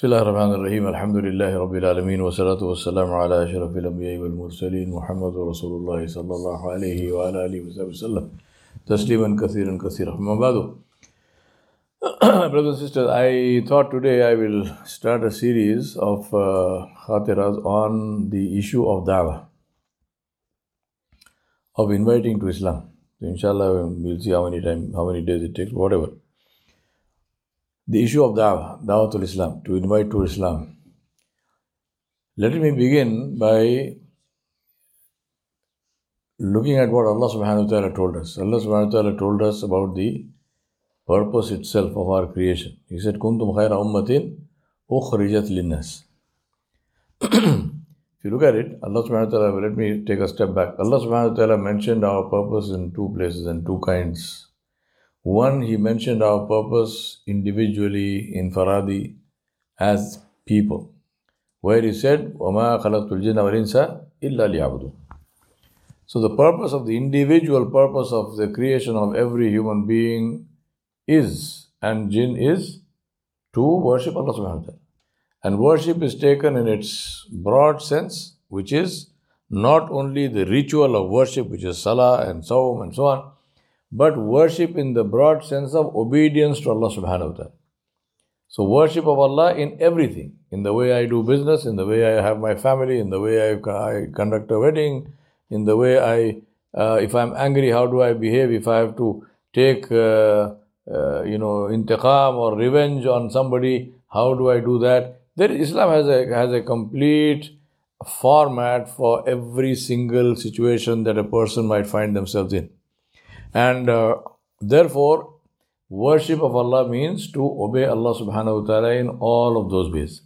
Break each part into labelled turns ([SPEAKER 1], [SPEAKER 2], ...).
[SPEAKER 1] بسم الله الرحمن الرحيم الحمد لله رب العالمين والصلاة والسلام على أشرف الأنبياء والمرسلين محمد رسول الله صلى الله عليه وعلى آله وصحبه وسلم تسليما كثيرا كثيرا أما بعد Brothers and sisters, I thought today I will start a series of uh, khatiras on the issue of da'wah, of inviting to Islam. So inshallah, we'll see how many time, how many days it takes, whatever. The issue of da'wah, da'watul Islam, to invite to Islam. Let me begin by looking at what Allah subhanahu wa ta'ala told us. Allah subhanahu wa ta'ala told us about the purpose itself of our creation. He said, Kuntum khaira ummatin ukhrijat linnas. if you look at it, Allah subhanahu wa ta'ala, let me take a step back. Allah subhanahu wa ta'ala mentioned our purpose in two places and two kinds. One, He mentioned our purpose individually in Faradi as people, where He said, وَمَا خَلَقْتُ الْجِنَّ وَالْإِنسَ إِلَّا لِيَعْبُدُونَ So the purpose of the individual purpose of the creation of every human being is, and jinn is, to worship Allah subhanahu wa ta'ala. And worship is taken in its broad sense, which is not only the ritual of worship, which is salah and saum and so on, but worship in the broad sense of obedience to Allah subhanahu wa ta'ala. So worship of Allah in everything, in the way I do business, in the way I have my family, in the way I, I conduct a wedding, in the way I, uh, if I'm angry, how do I behave? If I have to take, uh, uh, you know, intiqam or revenge on somebody, how do I do that? There, Islam has a has a complete format for every single situation that a person might find themselves in. And uh, therefore, worship of Allah means to obey Allah subhanahu wa ta'ala in all of those ways.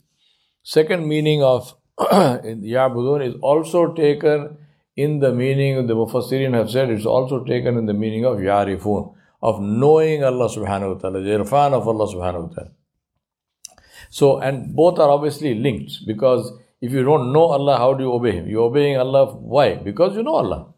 [SPEAKER 1] Second meaning of Ya'budun is also taken in the meaning, the Mufassirin have said, it's also taken in the meaning of Ya'rifun, of knowing Allah subhanahu wa ta'ala, the irfan of Allah subhanahu wa ta'ala. So, and both are obviously linked because if you don't know Allah, how do you obey Him? You're obeying Allah, why? Because you know Allah.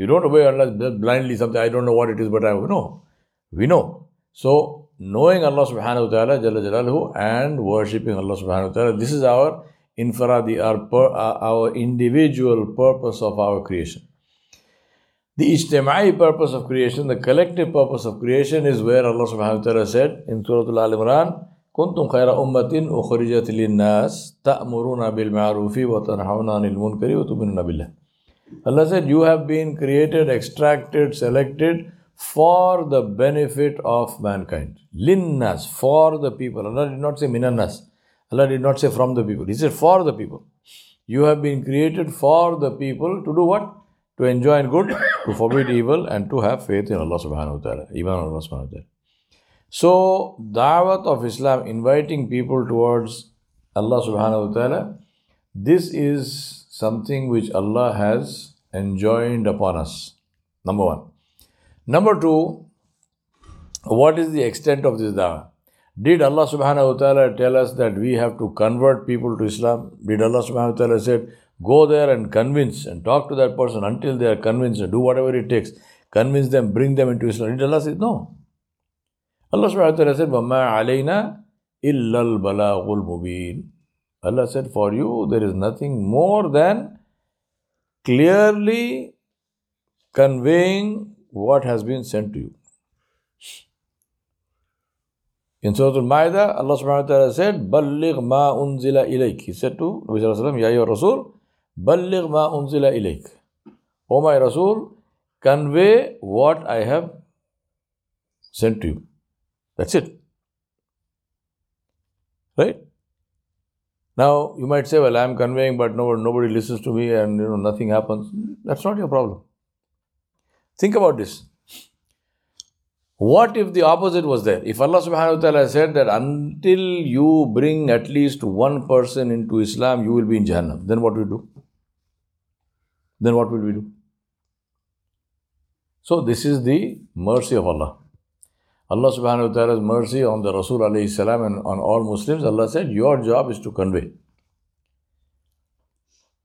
[SPEAKER 1] You don't obey Allah blindly, something, I don't know what it is, but I know. We know. So, knowing Allah subhanahu wa ta'ala, Jalla Jalaluhu, and worshipping Allah subhanahu wa ta'ala, this is our infradi, our, per, our individual purpose of our creation. The ijtimai purpose of creation, the collective purpose of creation is where Allah subhanahu wa ta'ala said in Surah Al-Imran, كنتم خير أمة أخرجت للناس تأمرون بالمعروف وتنهون عن المنكر وتؤمنون بالله Allah said, You have been created, extracted, selected for the benefit of mankind. Linnas, for the people. Allah did not say minannas. Allah did not say from the people. He said for the people. You have been created for the people to do what? To enjoy good, to forbid evil, and to have faith in Allah subhanahu wa ta'ala. Iman Allah subhanahu wa ta'ala. So, da'wat of Islam, inviting people towards Allah subhanahu wa ta'ala, this is something which Allah has enjoined upon us. Number one. Number two, what is the extent of this da'wah? Did Allah subhanahu wa ta'ala tell us that we have to convert people to Islam? Did Allah subhanahu wa ta'ala said, go there and convince and talk to that person until they are convinced and do whatever it takes. Convince them, bring them into Islam. Did Allah say no? Allah subhanahu wa ta'ala said, وَمَا عَلَيْنَا إِلَّا الْبَلَاغُ الْمُبِينَ Allah said, For you, there is nothing more than clearly conveying what has been sent to you. In Surah Al-Ma'idah, Allah subhanahu wa ta'ala said, Balligh ma unzila ilayk. He said to Nabi sallallahu alayhi wa sallam, Rasul, Balligh ma unzila ilayk. O my Rasul, convey what I have sent to you. That's it. Right? Now you might say, well, I'm conveying, but no, nobody listens to me, and you know nothing happens. That's not your problem. Think about this. What if the opposite was there? If Allah subhanahu wa ta'ala said that until you bring at least one person into Islam, you will be in Jahannam, then what will we do? Then what will we do? So this is the mercy of Allah. Allah subhanahu wa ta'ala's mercy on the Rasul alayhi salam and on all Muslims, Allah said, Your job is to convey.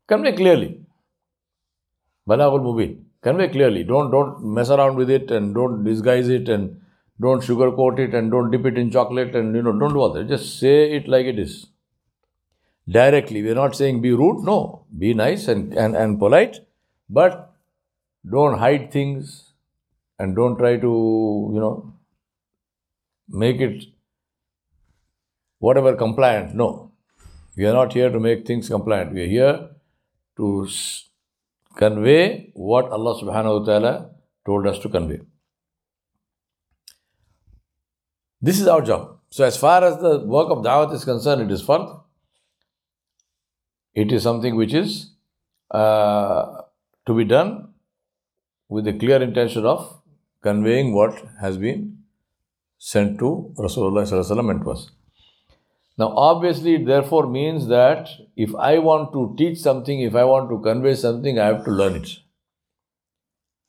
[SPEAKER 1] Convey clearly. Balagul Mubin. Convey clearly. Don't don't mess around with it and don't disguise it and don't sugarcoat it and don't dip it in chocolate and you know, don't do all that. Just say it like it is. Directly. We're not saying be rude, no. Be nice and, and, and polite, but don't hide things and don't try to, you know, make it whatever compliant. No. We are not here to make things compliant. We are here to convey what Allah subhanahu wa ta'ala told us to convey. This is our job. So, as far as the work of Dawat is concerned, it is fard. It is something which is uh, to be done with the clear intention of conveying what has been sent to Rasulullah and us. Now, obviously, it therefore means that if I want to teach something, if I want to convey something, I have to learn it.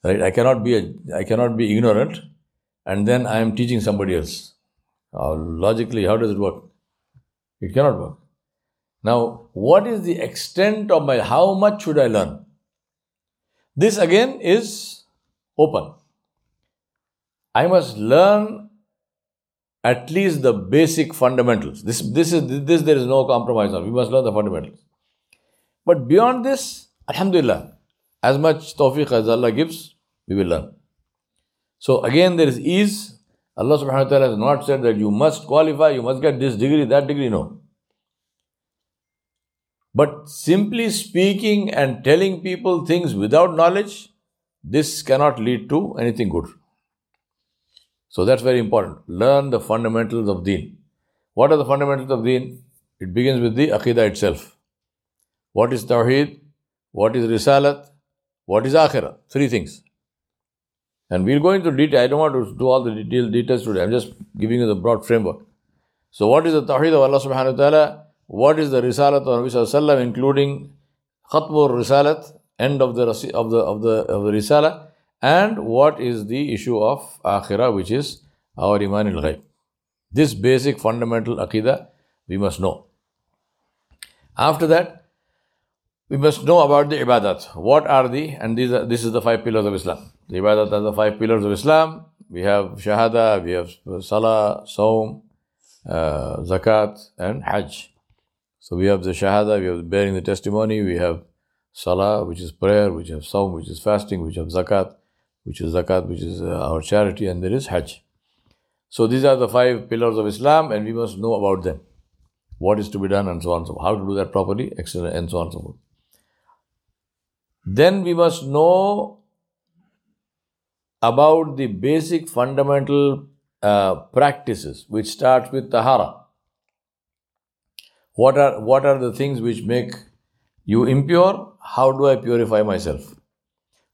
[SPEAKER 1] Right? I cannot be a, I cannot be ignorant, and then I am teaching somebody else. Logically, how does it work? It cannot work. Now, what is the extent of my, how much should I learn? This again is open. I must learn at least the basic fundamentals. This, this is this there is no compromise on. We must learn the fundamentals. But beyond this, Alhamdulillah, as much tawfiq as Allah gives, we will learn. So again, there is ease Allah subhanahu wa ta'ala has not said that you must qualify, you must get this degree, that degree, no. But simply speaking and telling people things without knowledge, this cannot lead to anything good. So that's very important. Learn the fundamentals of deen. What are the fundamentals of deen? It begins with the aqidah itself. What is tawheed? What is risalat? What is akhirah? Three things. And we'll go into detail. I don't want to do all the detail, details today. I'm just giving you the broad framework. So, what is the Tawheed of Allah subhanahu wa ta'ala? What is the Risalat of Nabi sallallahu including Khatmur Risalat, end of the, of the, of the, of the Risala, and what is the issue of Akhirah, which is our Iman al Ghaib. This basic fundamental Aqidah we must know. After that, we must know about the ibadat. What are the, and these are, this is the five pillars of Islam. The ibadat are the five pillars of Islam. We have shahada, we have salah, saum, uh, zakat, and hajj. So we have the shahada, we have bearing the testimony, we have salah, which is prayer, which have saum, which is fasting, which have zakat, which is zakat, which is uh, our charity, and there is hajj. So these are the five pillars of Islam, and we must know about them. What is to be done, and so on and so forth. How to do that properly, excellent, and so on and so forth. Then we must know about the basic fundamental uh, practices, which starts with tahara. What are what are the things which make you impure? How do I purify myself?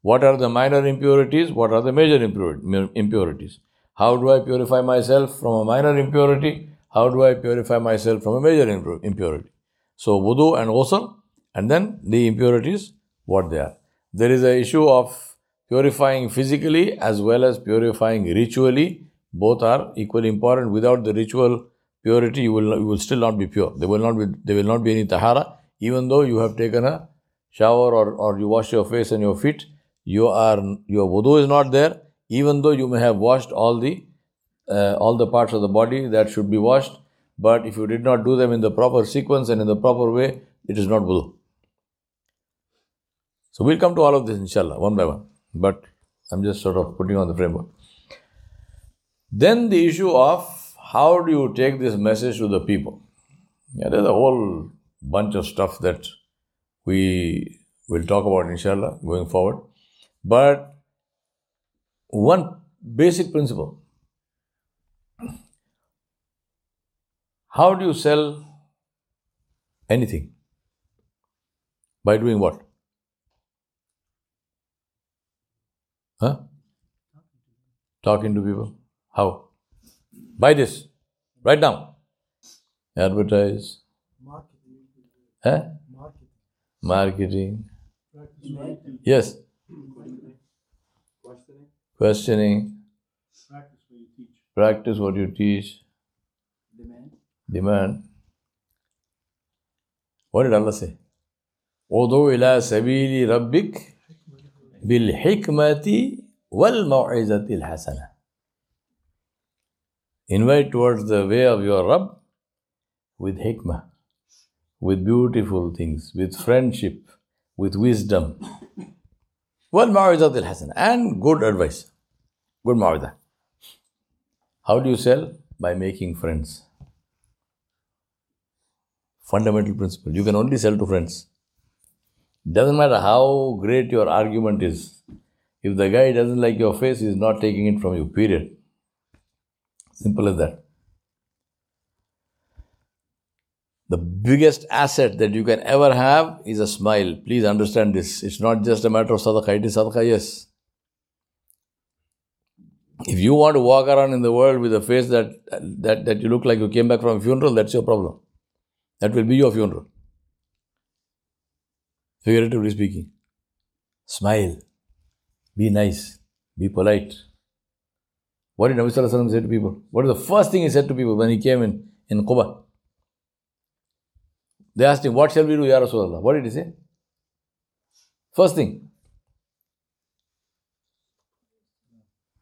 [SPEAKER 1] What are the minor impurities? What are the major impurities? How do I purify myself from a minor impurity? How do I purify myself from a major impurity? So wudu and ghusl, and then the impurities what they are. There is an issue of purifying physically as well as purifying ritually. Both are equally important. Without the ritual purity, you will, you will still not be pure. There will not be, there will not be any tahara. Even though you have taken a shower or, or you wash your face and your feet, you are, your wudu is not there. Even though you may have washed all the, uh, all the parts of the body that should be washed, but if you did not do them in the proper sequence and in the proper way, it is not wudu. So we'll come to all of this inshallah, one by one. But I'm just sort of putting on the framework. Then the issue of how do you take this message to the people? Yeah, there's a whole bunch of stuff that we will talk about inshallah going forward. But one basic principle how do you sell anything? By doing what? Huh? Talking to people. How? Buy this. Right now. Advertise. Marketing. Huh? Marketing. Marketing. Yes. Questioning. Questioning. Practice what you teach. Practice what you teach. Demand. Demand. What did Allah say? Udu ila sabili rabbik bil hikmati wal maw'izatil hasana. Invite towards the way of your Rabb with hikmah, with beautiful things, with friendship, with wisdom. Well, ma'widat al hasan and good advice. Good ma'widah. How do you sell? By making friends. Fundamental principle. You can only sell to friends. Doesn't matter how great your argument is. If the guy doesn't like your face, he's not taking it from you. Period. Simple as that. The biggest asset that you can ever have is a smile. Please understand this. It's not just a matter of sadaqah. It is sadaqah, yes. If you want to walk around in the world with a face that, that, that you look like you came back from a funeral, that's your problem. That will be your funeral. Figuratively speaking. Smile. Be nice. Be polite. What did Nabi Sallallahu Alaihi Wasallam say to people? What is the first thing he said to people when he came in, in Quba? They asked him, What shall we do, Ya Rasulullah? What did he say? First thing.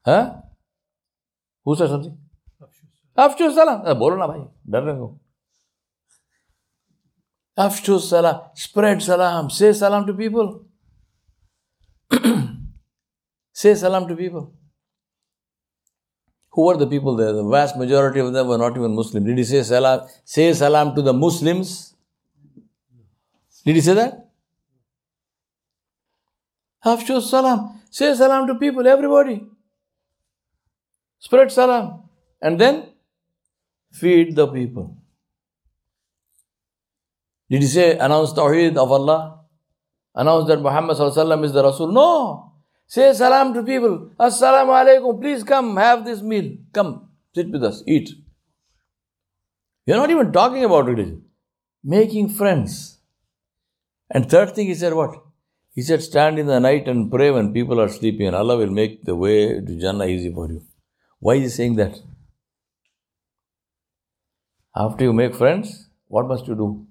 [SPEAKER 1] Huh? Who said something? Afshus salaam. Eh, bolo na bhai. Dar Afshus salam. Spread salam. Say salam to people. Say salam to people. Who were the people there? The vast majority of them were not even Muslim. Did he say salam? Say salam to the Muslims. Did he say that? Afshu salam. Say salam to people, everybody. Spread salam. And then feed the people. Did he say announce Tawheed of Allah? Announce that Muhammad is the Rasul? No. Say salam to people. Assalamu alaikum. Please come have this meal. Come, sit with us, eat. You're not even talking about religion. Making friends. And third thing he said what? He said stand in the night and pray when people are sleeping and Allah will make the way to Jannah easy for you. Why is he saying that? After you make friends, what must you do?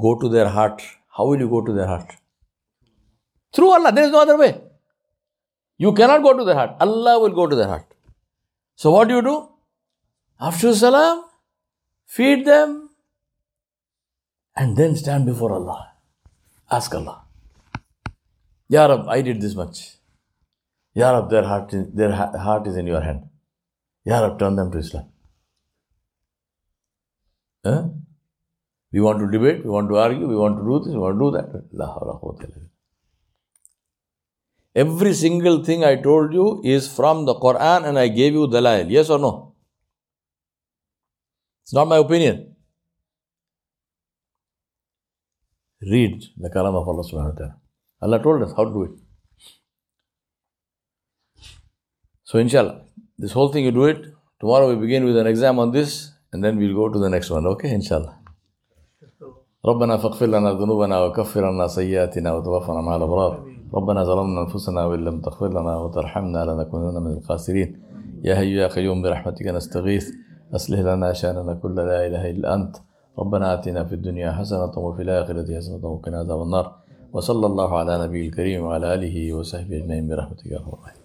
[SPEAKER 1] Go to their heart. How will you go to their heart? Through Allah. There is no other way. You cannot go to their heart. Allah will go to their heart. So what do you do? After salam, feed them, and then stand before Allah. Ask Allah. Ya Rab, I did this much. Ya Rab, their heart, is, their heart is in your hand. Ya Rab, turn them to Islam. Huh? We want to debate, we want to argue, we want to do this, we want to do that. Every single thing I told you is from the Quran and I gave you the dalail. Yes or no? It's not my opinion. Read the kalam of Allah subhanahu wa ta'ala. Allah told us how to do it. So inshallah, this whole thing you do it. Tomorrow we begin with an exam on this and then we'll go to the next one. Okay, inshallah. ربنا فاغفر لنا ذنوبنا وكفر عنا سيئاتنا وتوفنا مع الابرار ربنا ظلمنا انفسنا وان لم تغفر لنا وترحمنا لنكونن من الخاسرين يا هي يا قيوم برحمتك نستغيث اصلح لنا شاننا كل لا اله الا انت ربنا آتنا في الدنيا حسنة وفي الآخرة حسنة وقنا عذاب النار. وصلى الله على نبي الكريم وعلى آله وصحبه أجمعين برحمتك يا أرحم الراحمين.